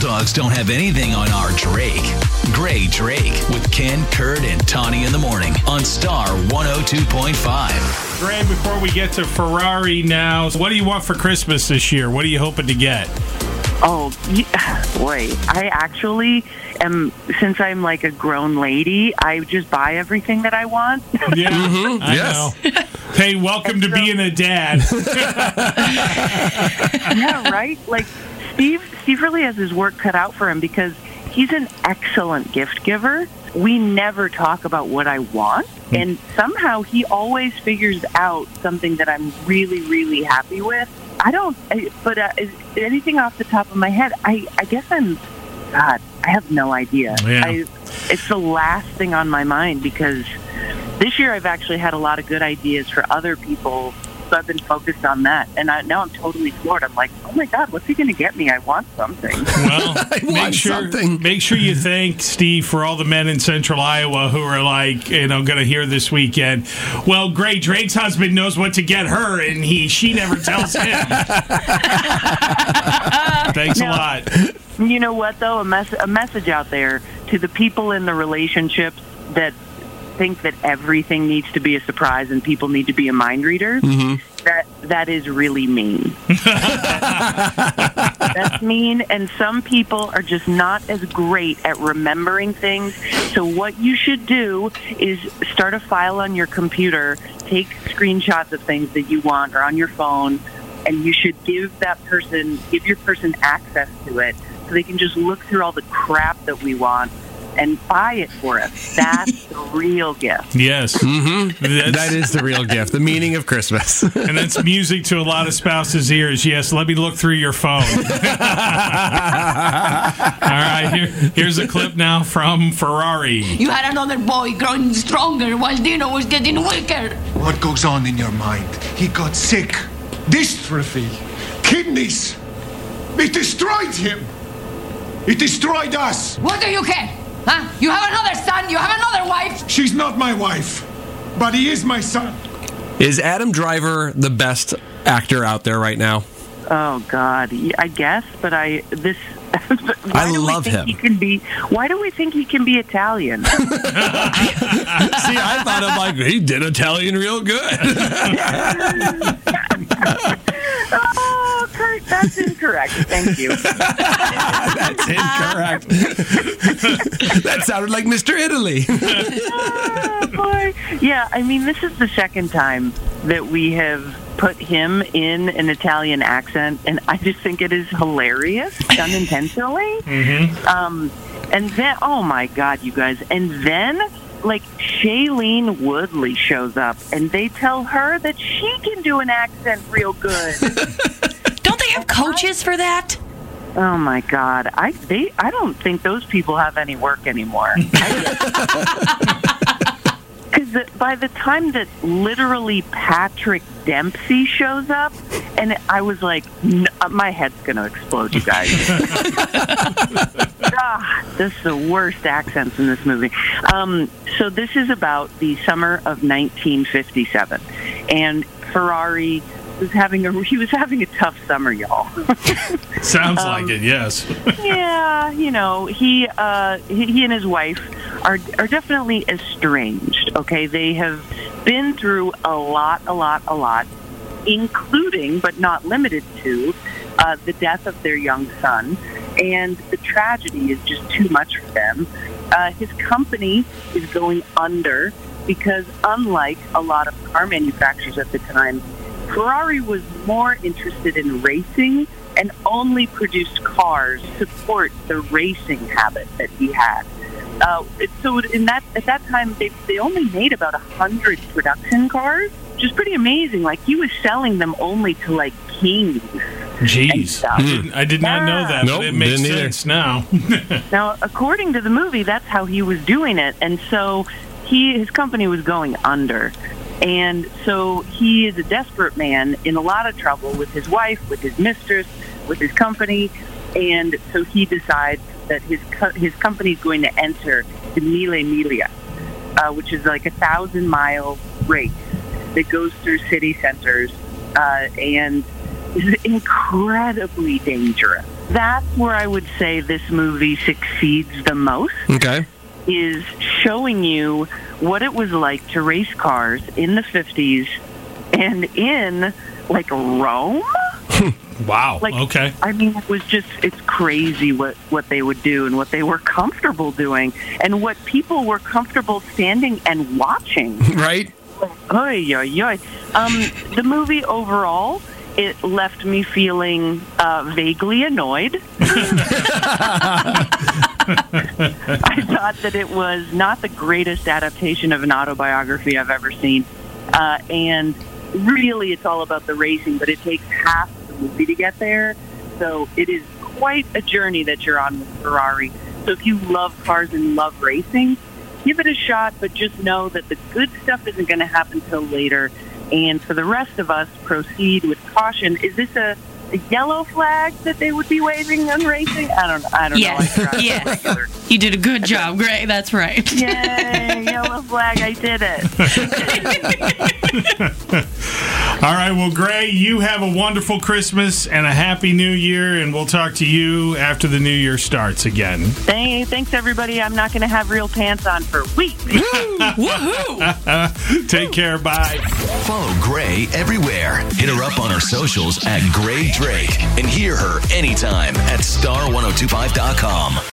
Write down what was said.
Bulldogs don't have anything on our Drake. Grae Drake with Ken, Kurt, and Tawny in the morning on Star 102.5. Grae, before we get to Ferrari now, what do you want for Christmas this year? What are you hoping to get? Oh, yeah, boy. I actually am, since I'm like a grown lady, I just buy everything that I want. Yeah, mm-hmm. I yes. know. Hey, welcome to so- being a dad. yeah, right? Like, Steve, Steve really has his work cut out for him because he's an excellent gift giver. We never talk about what I want. And somehow he always figures out something that I'm really, really happy with. I don't, I- but uh, is anything off the top of my head, I, I guess I'm, God, I have no idea. Yeah. I, it's the last thing on my mind because this year I've actually had a lot of good ideas for other people. So I've been focused on that. And I, now I'm totally floored. I'm like, oh my God, what's he going to get me? I want something. Well, make want sure something. make sure you thank Steve for all the men in Central Iowa who are like, you know, going to hear this weekend. Well, Grae Drake's husband knows what to get her, and he she never tells him. Thanks a lot. You know what, though? A, mess- a message out there to the people in the relationships that think that everything needs to be a surprise and people need to be a mind reader. Mm-hmm. That that is really mean. That's mean, and some people are just not as great at remembering things. So what you should do is start a file on your computer, take screenshots of things that you want, or on your phone, and you should give that person, give your person access to it, so they can just look through all the crap that we want and buy it for us. That's the real gift. Yes, mm-hmm. That is the real gift, the meaning of Christmas. and that's music to a lot of spouses' ears. Yes, let me look through your phone. All right, here, here's a clip now from Ferrari. You had another boy growing stronger while Dino was getting weaker. What goes on in your mind? He got sick. Dystrophy. Kidneys. It destroyed him. It destroyed us. What do you care? Huh? You have another son, you have another wife. She's not my wife, but he is my son. is Adam Driver the best actor out there right now? Oh God, I guess, but I this. why I do we love think him. He can be. Why do we think he can be Italian? See, I thought of like he did Italian real good. oh, Kurt, that's incorrect. Thank you. That's incorrect. That sounded like Mr. Italy. oh, boy. Yeah, I mean, this is the second time that we have put him in an Italian accent, and I just think it is hilarious, done intentionally. Um, and then, oh my God, you guys! And then, like Shailene Woodley shows up, and they tell her that she can do an accent real good. Don't they have coaches for that? Oh my God! I they I don't think those people have any work anymore. Because by the time that literally Patrick Dempsey shows up, and I was like, n- uh, my head's gonna explode, you guys. ah, this is the worst accents in this movie. Um, so this is about the summer of 1957, and Ferrari was having a he was having a tough summer, y'all. Sounds like it. Yes. yeah, you know, he uh, he, he and his wife are are definitely estranged. Okay, they have been through a lot, a lot, a lot, including but not limited to uh, the death of their young son, and the tragedy is just too much for them. Uh, his company is going under because, unlike a lot of car manufacturers at the time, Ferrari was more interested in racing and only produced cars to support the racing habit that he had. Uh, so in that at that time, they they only made about a hundred production cars, which is pretty amazing. Like he was selling them only to like kings. and Jeez. stuff. I didn't- I did not know that, Nope, but it makes didn't either. now. Now, according to the movie, that's how he was doing it, and so he his company was going under, and so he is a desperate man in a lot of trouble with his wife, with his mistress, with his company, and so he decides that his co- his company is going to enter the Mille Miglia, uh, which is like a thousand mile race that goes through city centers uh, and is incredibly dangerous. that's where I would say this movie succeeds the most Okay. Is showing you what it was like to race cars in the 50s and in like Rome. Wow. Like, okay. I mean, it was just, it's crazy what, what they would do and what they were comfortable doing and what people were comfortable standing and watching. Right? Oy, oy, oy. Um, the movie overall, it left me feeling uh, vaguely annoyed. I thought that it was not the greatest adaptation of an autobiography I've ever seen. Uh, and really, it's all about the racing, but it takes half the movie to get there. So it is quite a journey that you're on with Ferrari. So if you love cars and love racing, give it a shot, but just know that the good stuff isn't going to happen till later. And for the rest of us, proceed with caution. Is this a, a yellow flag that they would be waving on racing? I don't. I don't Yes, know. I yes. You did a good job, Grae. That's right. Yay! Yellow flag! I did it. All right. Well, Grae, you have a wonderful Christmas and a happy New Year, and we'll talk to you after the New Year starts again. Thank, thanks, everybody. I'm not going to have real pants on for weeks. Woohoo! Take care. Bye. Follow Grae everywhere. Hit her up on her socials at Grae Drake and hear her anytime at star1025.com.